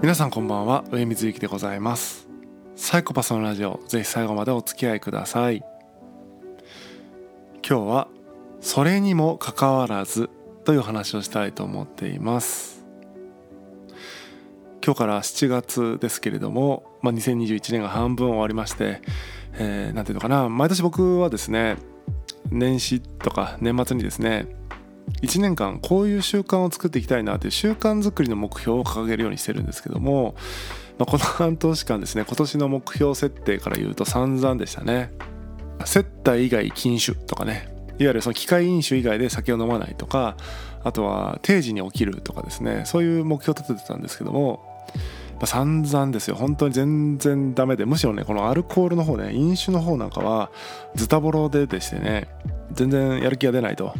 皆さんこんばんは。上水幸でございます。サイコパスのラジオぜひ最後までお付き合いください。今日はそれにもかかわらずという話をしたいと思っています。今日から7月ですけれども、まあ、2021年が半分終わりまして、えー、ていうのかな。毎年僕はですね年始とか年末にですね1年間こういう習慣を作っていきたいなという習慣作りの目標を掲げるようにしてるんですけども、まあ、この半年間ですね今年の目標設定から言うと散々でしたね。接待以外禁酒とかねいわゆるその機械飲酒以外で酒を飲まないとかあとは定時に起きるとかですねそういう目標を立ててたんですけどもまあ、散々ですよ。本当に全然ダメでむしろねこのアルコールの方ね飲酒の方なんかはズタボロででしてね全然やる気が出ないと。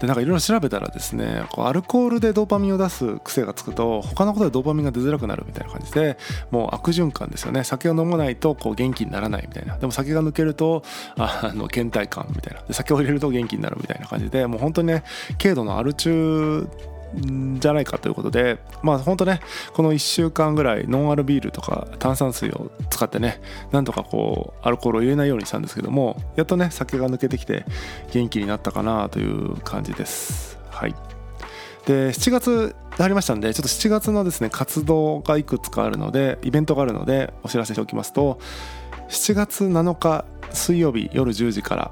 でなんかいろいろ調べたらですねこうアルコールでドーパミンを出す癖がつくと他のことでドーパミンが出づらくなるみたいな感じでもう悪循環ですよね。酒を飲まないとこう元気にならないみたいな。でも酒が抜けると あの倦怠感みたいな。で酒を入れると元気になるみたいな感じでもう本当にね軽度のアル中じゃないかということでまあ本当ねこの1週間ぐらいノンアルビールとか炭酸水を使ってねなんとかこうアルコールを入れないようにしたんですけどもやっとね酒が抜けてきて元気になったかなという感じです。はい。で7月入りましたんでちょっと7月のですね活動がいくつかあるのでイベントがあるのでお知らせしておきますと7月7日水曜日夜10時から、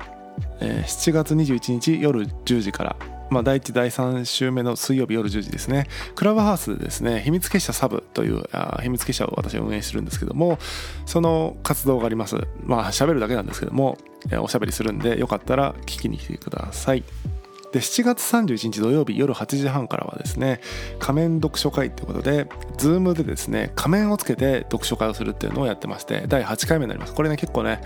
えー、7月21日夜10時からまあ、第1第3週目の水曜日夜10時ですね。クラブハウスでですね秘密結社サブというあ秘密結社を私は運営してるんですけどもその活動があります。まあ喋るだけなんですけどもおしゃべりするんでよかったら聞きに来てください。で7月31日土曜日夜8時半からはですね仮面読書会ということで Zoom でですね仮面をつけて読書会をするっていうのをやってまして第8回目になります。これね結構ね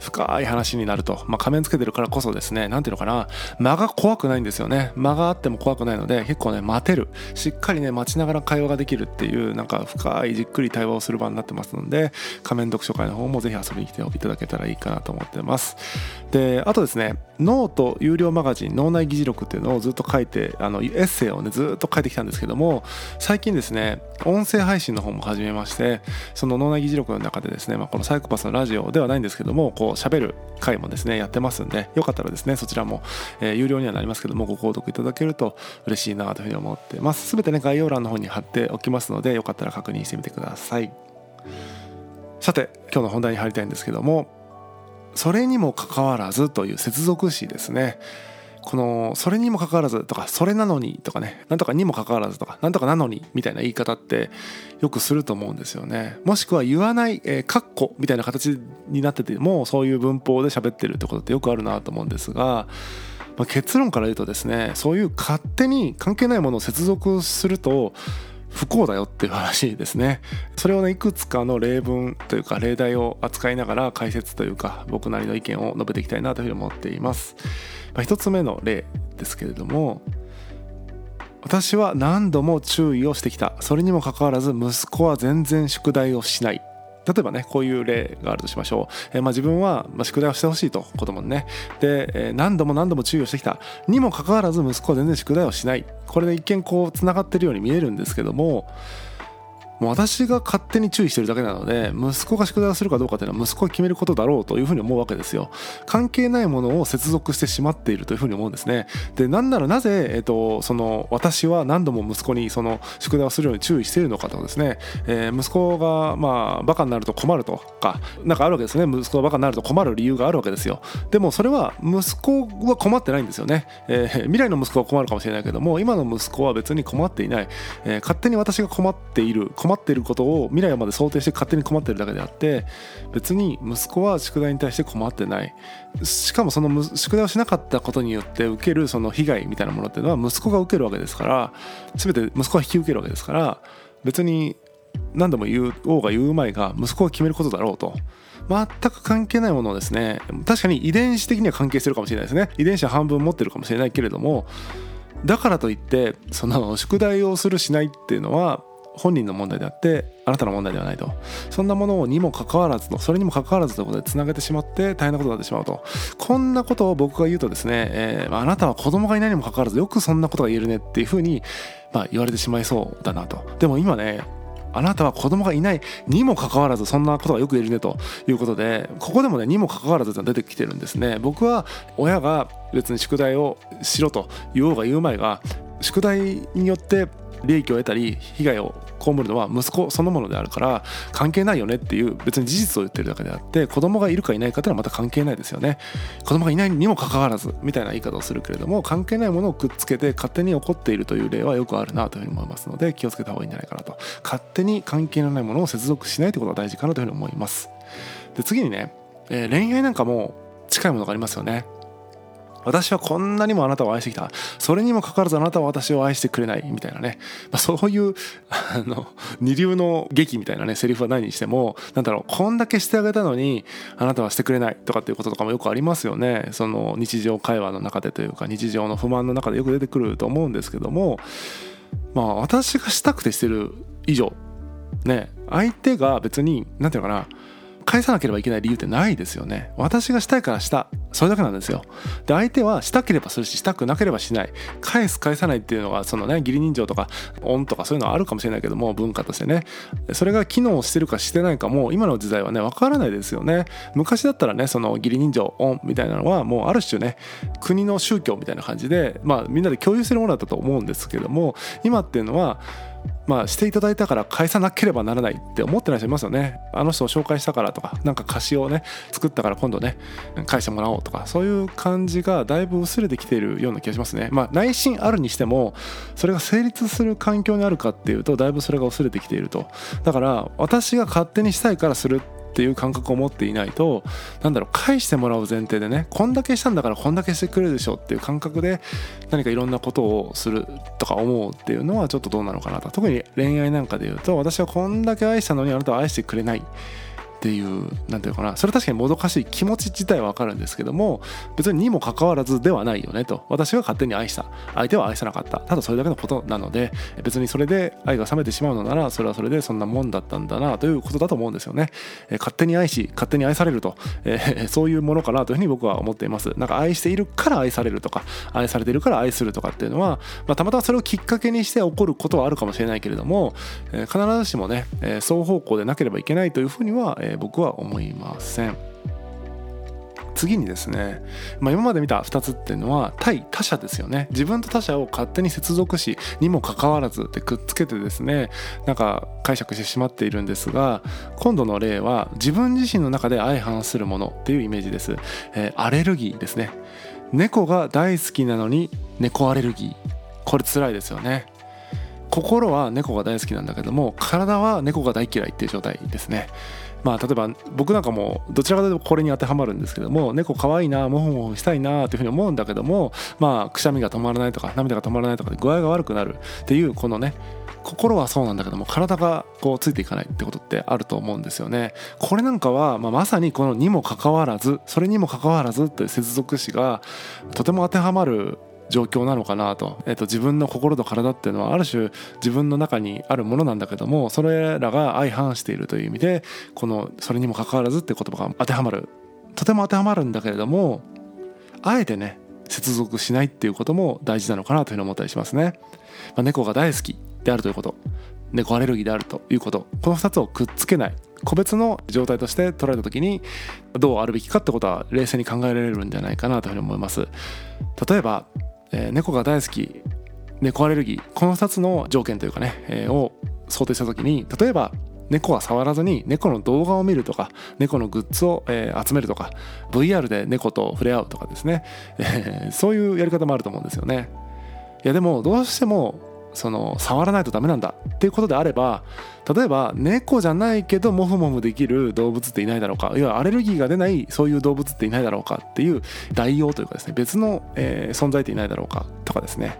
深い話になると、まあ、仮面つけてるからこそですね何ていうのかな間が怖くないんですよね。間があっても怖くないので結構ね待てる。しっかりね待ちながら会話ができるっていうなんか深いじっくり対話をする場になってますので仮面読書会の方もぜひ遊びに来ていただけたらいいかなと思ってます。であとですねノート有料マガジン脳内議事録っていうのをずっと書いてあのエッセイをねずっと書いてきたんですけども最近ですね音声配信の方も始めましてその脳内議事録の中でですね、まあ、このサイコパスのラジオではないんですけどもこう喋る回もですねやってますんでよかったらですねそちらも、えー、有料にはなりますけどもご購読いただけると嬉しいなというふうに思ってます。全てね概要欄の方に貼っておきますのでよかったら確認してみてください。さて今日の本題に入りたいんですけどもそれにもかかわらずという接続詞ですね。このそれにもかかわらずとかそれなのにとかねなんとかにもかかわらずとかなんとかなのにみたいな言い方ってよくすると思うんですよね。もしくは言わない、えー、カッコみたいな形になっててもそういう文法で喋ってるってことってよくあるなと思うんですがまあ、結論から言うとですねそういう勝手に関係ないものを接続すると不幸だよっていう話ですね。それをねいくつかの例文というか例題を扱いながら解説というか僕なりの意見を述べていきたいなというふうに思っています、まあ、一つ目の例ですけれども私は何度も注意をしてきた。それにもかかわらず息子は全然宿題をしない。例えばねこういう例があるとしましょう、えー、まあ自分は宿題をしてほしいと子供にね。で、えー、何度も何度も注意をしてきた。にもかかわらず息子は全然宿題をしない。これで一見こうつながってるように見えるんですけどももう私が勝手に注意してるだけなので息子が宿題をするかどうかというのは息子が決めることだろうというふうに思うわけですよ。関係ないものを接続してしまっているというふうに思うんですね。でなんならなぜ、えーと、その私は何度も息子にその宿題をするように注意しているのかとかですね、えー、息子がまあバカになると困るとかなんかあるわけですね。息子がバカになると困る理由があるわけですよ。でもそれは息子は困ってないんですよね、えー、未来の息子は困るかもしれないけども今の息子は別に困っていない、えー、勝手に私が困っている困困っていることを未来まで想定して勝手に困ってるだけであって別に息子は宿題に対して困ってない。しかもその宿題をしなかったことによって受けるその被害みたいなものっていうのは息子が受けるわけですから全て息子が引き受けるわけですから別に何度も言う王が言う前が息子が決めることだろうと。全く関係ないものをですね。確かに遺伝子的には関係してるかもしれないですね。遺伝子は半分持ってるかもしれないけれどもだからといってその宿題をするしないっていうのは本人の問題であってあなたの問題ではないと。そんなものにもかかわらずとそれにもかかわらずということでつなげてしまって大変なことになってしまうと。こんなことを僕が言うとですね、えー、あなたは子供がいないにもかかわらずよくそんなことが言えるねっていうふうに、まあ、言われてしまいそうだなと。でも今ねあなたは子供がいないにもかかわらずそんなことがよく言えるねということでここでもねにもかかわらずというのが出てきてるんですね。僕は親が別に宿題をしろと言おうが言うまいが宿題によって利益を得たり被害を被るのは息子そのものであるから関係ないよねっていう別に事実を言ってるだけであって子供がいるかいないかっていうのはまた関係ないですよね子供がいないにもかかわらずみたいな言い方をするけれども関係ないものをくっつけて勝手に起こっているという例はよくあるなというふうに思いますので気をつけた方がいいんじゃないかなと勝手に関係のないものを接続しないということが大事かなというふうに思いますで次にね、えー、恋愛なんかも近いものがありますよね私はこんなにもあなたを愛してきた。それにもかかわらずあなたは私を愛してくれないみたいなね、まあ、そういうあの二流の劇みたいなねセリフは何にしてもなんだろうこんだけしてあげたのにあなたはしてくれないとかっていうこととかもよくありますよね。その日常会話の中でというか日常の不満の中でよく出てくると思うんですけども。まあ私がしたくてしてる以上。ね。相手が別に何て言うのかな。返さなければいけない理由ってないですよね。私がしたいからした。それだけなんですよ。で相手はしたければするししたくなければしない。返す返さないっていうのがそのね義理人情とか恩とかそういうのはあるかもしれないけども文化としてね。それが機能してるかしてないかも今の時代はねわからないですよね。昔だったらねその義理人情恩みたいなのはもうある種ね国の宗教みたいな感じでまあみんなで共有してるものだったと思うんですけども今っていうのはまあ、していただいたから返さなければならないって思ってない人いますよね。あの人を紹介したからとか、なんか貸しをね、作ったから今度ね、返してもらおうとか、そういう感じがだいぶ薄れてきているような気がしますね。まあ、内心あるにしても、それが成立する環境にあるかっていうと、だいぶそれが薄れてきていると。だから、私が勝手にしたいからするっていう感覚を持っていないとなんだろう返してもらう前提でねこんだけしたんだからこんだけしてくれるでしょっていう感覚で何かいろんなことをするとか思うっていうのはちょっとどうなのかなと。特に恋愛なんかで言うと私はこんだけ愛したのにあなたは愛してくれない。っていう何ていうかな。それ確かにもどかしい気持ち自体は分かるんですけども別ににもかかわらずではないよねと。私が勝手に愛した。相手は愛さなかった。ただそれだけのことなので別にそれで愛が冷めてしまうのならそれはそれでそんなもんだったんだなということだと思うんですよね、え勝手に愛し勝手に愛されると、え、そういうものかなというふうに僕は思っています。なんか愛しているから愛されるとか愛されているから愛するとかっていうのは、まあ、たまたまそれをきっかけにして起こることはあるかもしれないけれども、え、必ずしもね、え双方向でなければいけないというふうには、えー、僕は思いません。次にですね、まあ、今まで見た2つっていうのは対他者ですよね。自分と他者を勝手に接続しにもかかわらずってくっつけてですねなんか解釈してしまっているんですが今度の例は自分自身の中で相反するものっていうイメージです、えー、アレルギーですね。猫が大好きなのに猫アレルギー。これ辛いですよね。心は猫が大好きなんだけども体は猫が大嫌いっていう状態ですね。まあ例えば僕なんかもどちらかというとこれに当てはまるんですけども猫可愛いなモフモフしたいなというふうに思うんだけどもまあくしゃみが止まらないとか涙が止まらないとかで具合が悪くなるっていうこのね心はそうなんだけども体がこうついていかないってことってあると思うんですよね。これなんかは、まあ、まさにこのにもかかわらずそれにもかかわらずという接続詞がとても当てはまる状況なのかなと,、えーと、自分の心と体っていうのはある種自分の中にあるものなんだけどもそれらが相反しているという意味でこの「それにもかかわらず」って言葉が当てはまるとても当てはまるんだけれどもあえてね接続しないっていうことも大事なのかなというふうに思ったりしますね。まあ、猫が大好きであるということ猫アレルギーであるということこの2つをくっつけない個別の状態として捉えた時にどうあるべきかってことは冷静に考えられるんじゃないかなというふうに思います。例えばえー、猫が大好き猫アレルギーこの2つの条件というかね、えー、を想定した時に例えば猫は触らずに猫の動画を見るとか猫のグッズを、えー、集めるとか VR で猫と触れ合うとかですね、えー、そういうやり方もあると思うんですよね。いやでもどうしてもその触らないとダメなんだっていうことであれば例えば猫じゃないけどモフモフできる動物っていないだろうか。いわアレルギーが出ないそういう動物っていないだろうかっていう代用というかですね別の、えー、存在っていないだろうかとかですね。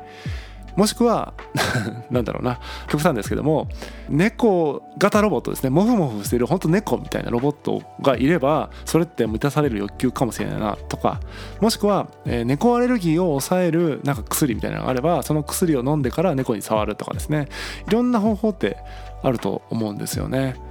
もしくは なんだろうな極端ですけども猫型ロボットですねモフモフしている本当猫みたいなロボットがいればそれって満たされる欲求かもしれないなとかもしくは、えー、猫アレルギーを抑えるなんか薬みたいなのがあればその薬を飲んでから猫に触るとかですねいろんな方法ってあると思うんですよね。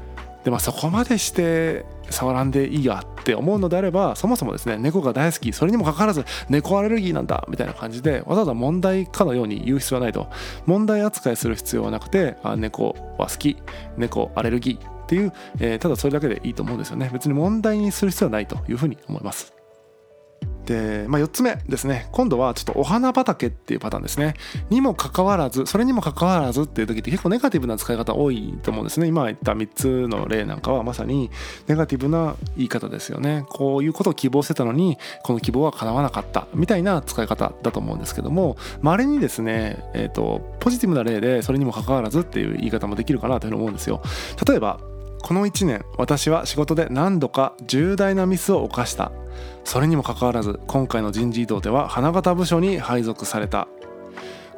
でまあそこまでして触らんでいいやって思うのであればそもそもですね猫が大好きそれにもかかわらず猫アレルギーなんだみたいな感じでわざわざ問題かのように言う必要はないと。問題扱いする必要はなくてあ猫は好き猫アレルギーっていう、えー、ただそれだけでいいと思うんですよね。別に問題にする必要はないというふうに思います。で、まあ、4つ目ですね。今度はちょっとお花畑っていうパターンですね。にもかかわらずそれにもかかわらずっていう時って結構ネガティブな使い方多いと思うんですね。今言った3つの例なんかはまさにネガティブな言い方ですよね。こういうことを希望してたのにこの希望は叶わなかったみたいな使い方だと思うんですけどもまれにですね、えーと、ポジティブな例でそれにもかかわらずっていう言い方もできるかなというふうに思うんですよ。例えばこの1年私は仕事で何度か重大なミスを犯した。それにもかかわらず今回の人事異動では花形部署に配属された。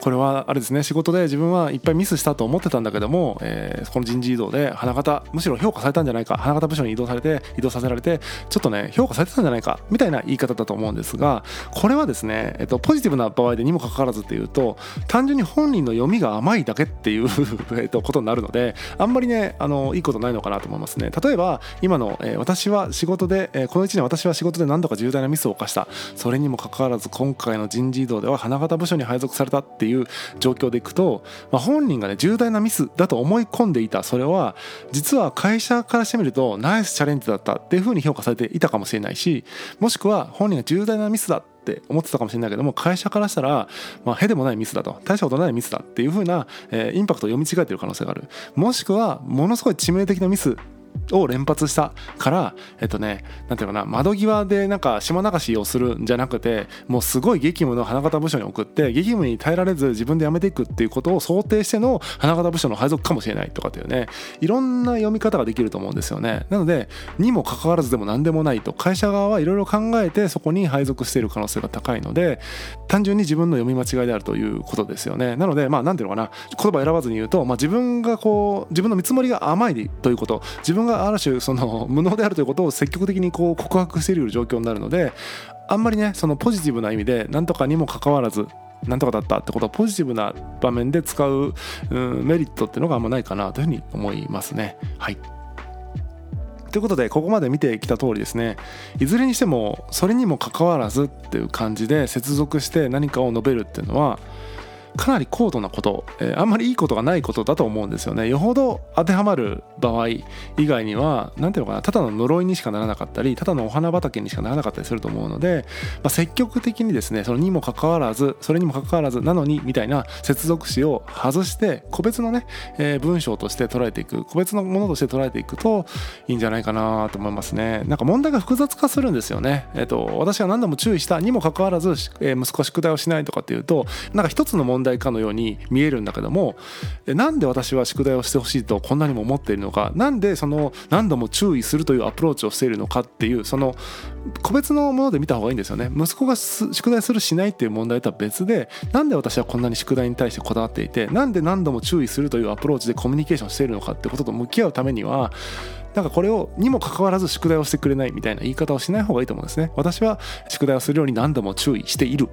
これはあれですね仕事で自分はいっぱいミスしたと思ってたんだけども、えー、この人事異動で花形むしろ評価されたんじゃないか花形部署に移動されて移動させられてちょっとね評価されてたんじゃないかみたいな言い方だと思うんですがこれはですね、えっと、ポジティブな場合でにもかかわらずっていうと単純に本人の読みが甘いだけっていう えっとことになるのであんまりねあのいいことないのかなと思いますね。例えば今の、えー、私は仕事で、えー、この1年私は仕事で何度か重大なミスを犯した。それにもかかわらず今回の人事異動では花形部署に配属されたっていういう状況でいくと、まあ、本人がね重大なミスだと思い込んでいた。それは実は会社からしてみるとナイスチャレンジだったっていうふうに評価されていたかもしれないしもしくは本人が重大なミスだって思ってたかもしれないけども会社からしたら、まあ、へでもないミスだと。大したことないミスだっていう風な、えー、インパクトを読み違えてる可能性がある。もしくはものすごい致命的なミスを連発したからえっとね何ていうかな窓際でなんか島流しをするんじゃなくてもうすごい激務の花形部署に送って激務に耐えられず自分で辞めていくっていうことを想定しての花形部署の配属かもしれないとかっていうねいろんな読み方ができると思うんですよね。なのでにもかかわらずでも何でもないと会社側はいろいろ考えてそこに配属している可能性が高いので単純に自分の読み間違いであるということですよね。なのでまあ何ていうのかな言葉選ばずに言うと、まあ、自分がこう自分の見積もりが甘いということ自分がある種その無能であるということを積極的にこう告白している状況になるのであんまりねそのポジティブな意味で何とかにもかかわらずなんとかだったってことはポジティブな場面で使う、うん、メリットっていうのがあんまないかなというふうに思いますね。はいということでここまで見てきた通りですねいずれにしてもそれにもかかわらずっていう感じで接続して何かを述べるっていうのはかなり高度なこと、えー、あんまりいいことがないことだと思うんですよね。よほど当てはまる場合以外には何ていうのかなただの呪いにしかならなかったりただのお花畑にしかならなかったりすると思うので、まあ、積極的にですねそれにもかかわらずそれにもかかわらずなのにみたいな接続詞を外して個別のね、えー、文章として捉えていく個別のものとして捉えていくといいんじゃないかなと思いますね。なんか問題が複雑化するんですよね。えっ、ー、と私が何度も注意したにもかかわらず、えー、息子は宿題をしないとかっていうとなんか一つの問題問題かのように見えるんだけどもなんで私は宿題をしてほしいとこんなにも思っているのか？何でその何度も注意するというアプローチをしているのかっていうその個別のもので見た方がいいんですよね。息子が宿題するしないっていう問題とは別でなんで私はこんなに宿題に対してこだわっていてなんで何度も注意するというアプローチでコミュニケーションしているのかってことと向き合うためにはなんかこれをにもかかわらず宿題をしてくれないみたいな言い方をしない方がいいと思うんですね。私は宿題をするように何度も注意している、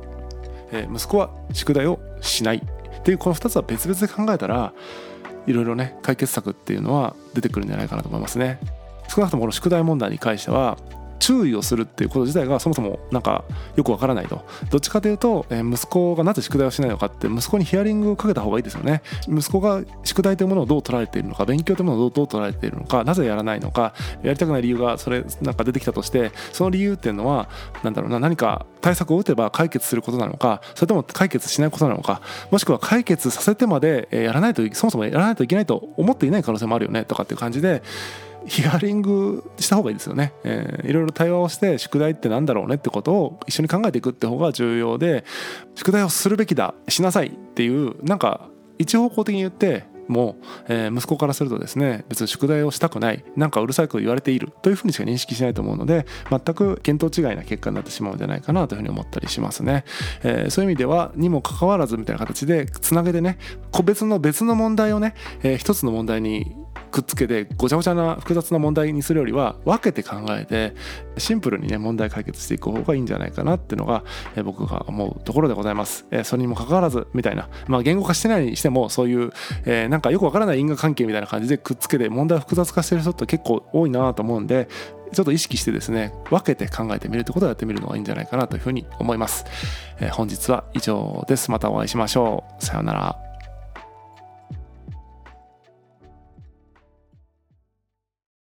え、息子は宿題をしない。っていうこの2つは別々で考えたらいろいろね解決策っていうのは出てくるんじゃないかなと思いますね。少なくともこの宿題問題に関しては注意をするっていうこと自体がそもそもなんかよくわからないと。どっちかというと、え息子がなぜ宿題をしないのかって息子にヒアリングをかけた方がいいですよね。息子が宿題というものをどう捉えているのか勉強というものをどう捉えているのかなぜやらないのかやりたくない理由がそれなんか出てきたとしてその理由っていうのは何だろうな何か対策を打てば解決することなのかそれとも解決しないことなのかもしくは解決させてまでやらないとそもそもやらないといけないと思っていない可能性もあるよねとかっていう感じでヒアリングした方がいいですよね、えー、いろいろ対話をして宿題って何だろうねってことを一緒に考えていくって方が重要で宿題をするべきだしなさいっていうなんか一方向的に言ってもう、えー、息子からするとですね別に宿題をしたくないなんかうるさく言われているというふうにしか認識しないと思うので全く見当違いな結果になってしまうんじゃないかなというふうに思ったりしますね、えー、そういう意味ではにもかかわらずみたいな形でつなげてね個別の別の問題をね、えー、一つの問題にくっつけてごちゃごちゃな複雑な問題にするよりは分けて考えてシンプルにね問題解決していく方がいいんじゃないかなっていうのが、え僕が思うところでございます、えそれにもかかわらずみたいな。まあ言語化してないにしてもそういう、えなんかよくわからない因果関係みたいな感じでくっつけて問題を複雑化してる人って結構多いなと思うんでちょっと意識してですね分けて考えてみるってことをやってみるのがいいんじゃないかなというふうに思います、え本日は以上です。またお会いしましょう。さようなら。